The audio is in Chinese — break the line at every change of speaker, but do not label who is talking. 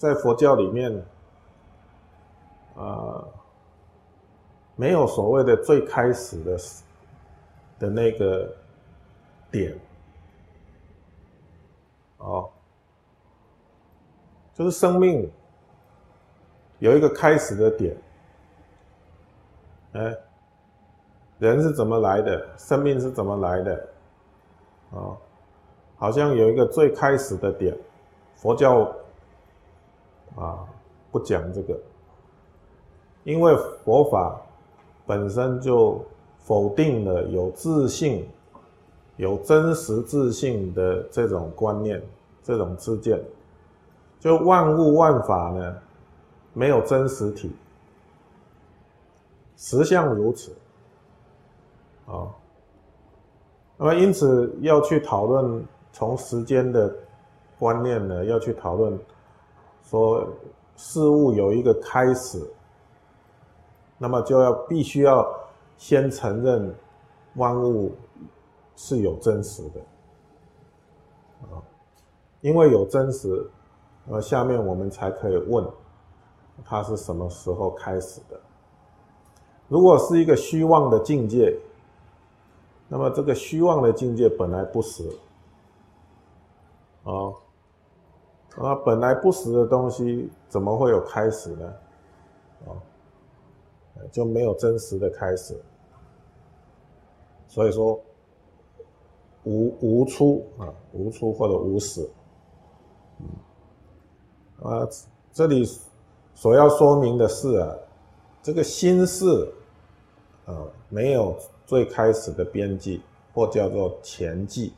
在佛教里面，啊，没有所谓的最开始的的那个点，哦，就是生命有一个开始的点，哎，人是怎么来的？生命是怎么来的？啊，好像有一个最开始的点，佛教。啊，不讲这个，因为佛法本身就否定了有自信、有真实自信的这种观念、这种自见。就万物万法呢，没有真实体，实相如此。啊，那么因此要去讨论从时间的观念呢，要去讨论。说事物有一个开始，那么就要必须要先承认万物是有真实的啊，因为有真实，那下面我们才可以问它是什么时候开始的。如果是一个虚妄的境界，那么这个虚妄的境界本来不实啊。啊，本来不实的东西怎么会有开始呢？啊，就没有真实的开始。所以说，无无出啊，无出或者无始。啊，这里所要说明的是啊，这个心事啊，没有最开始的边际，或叫做前际。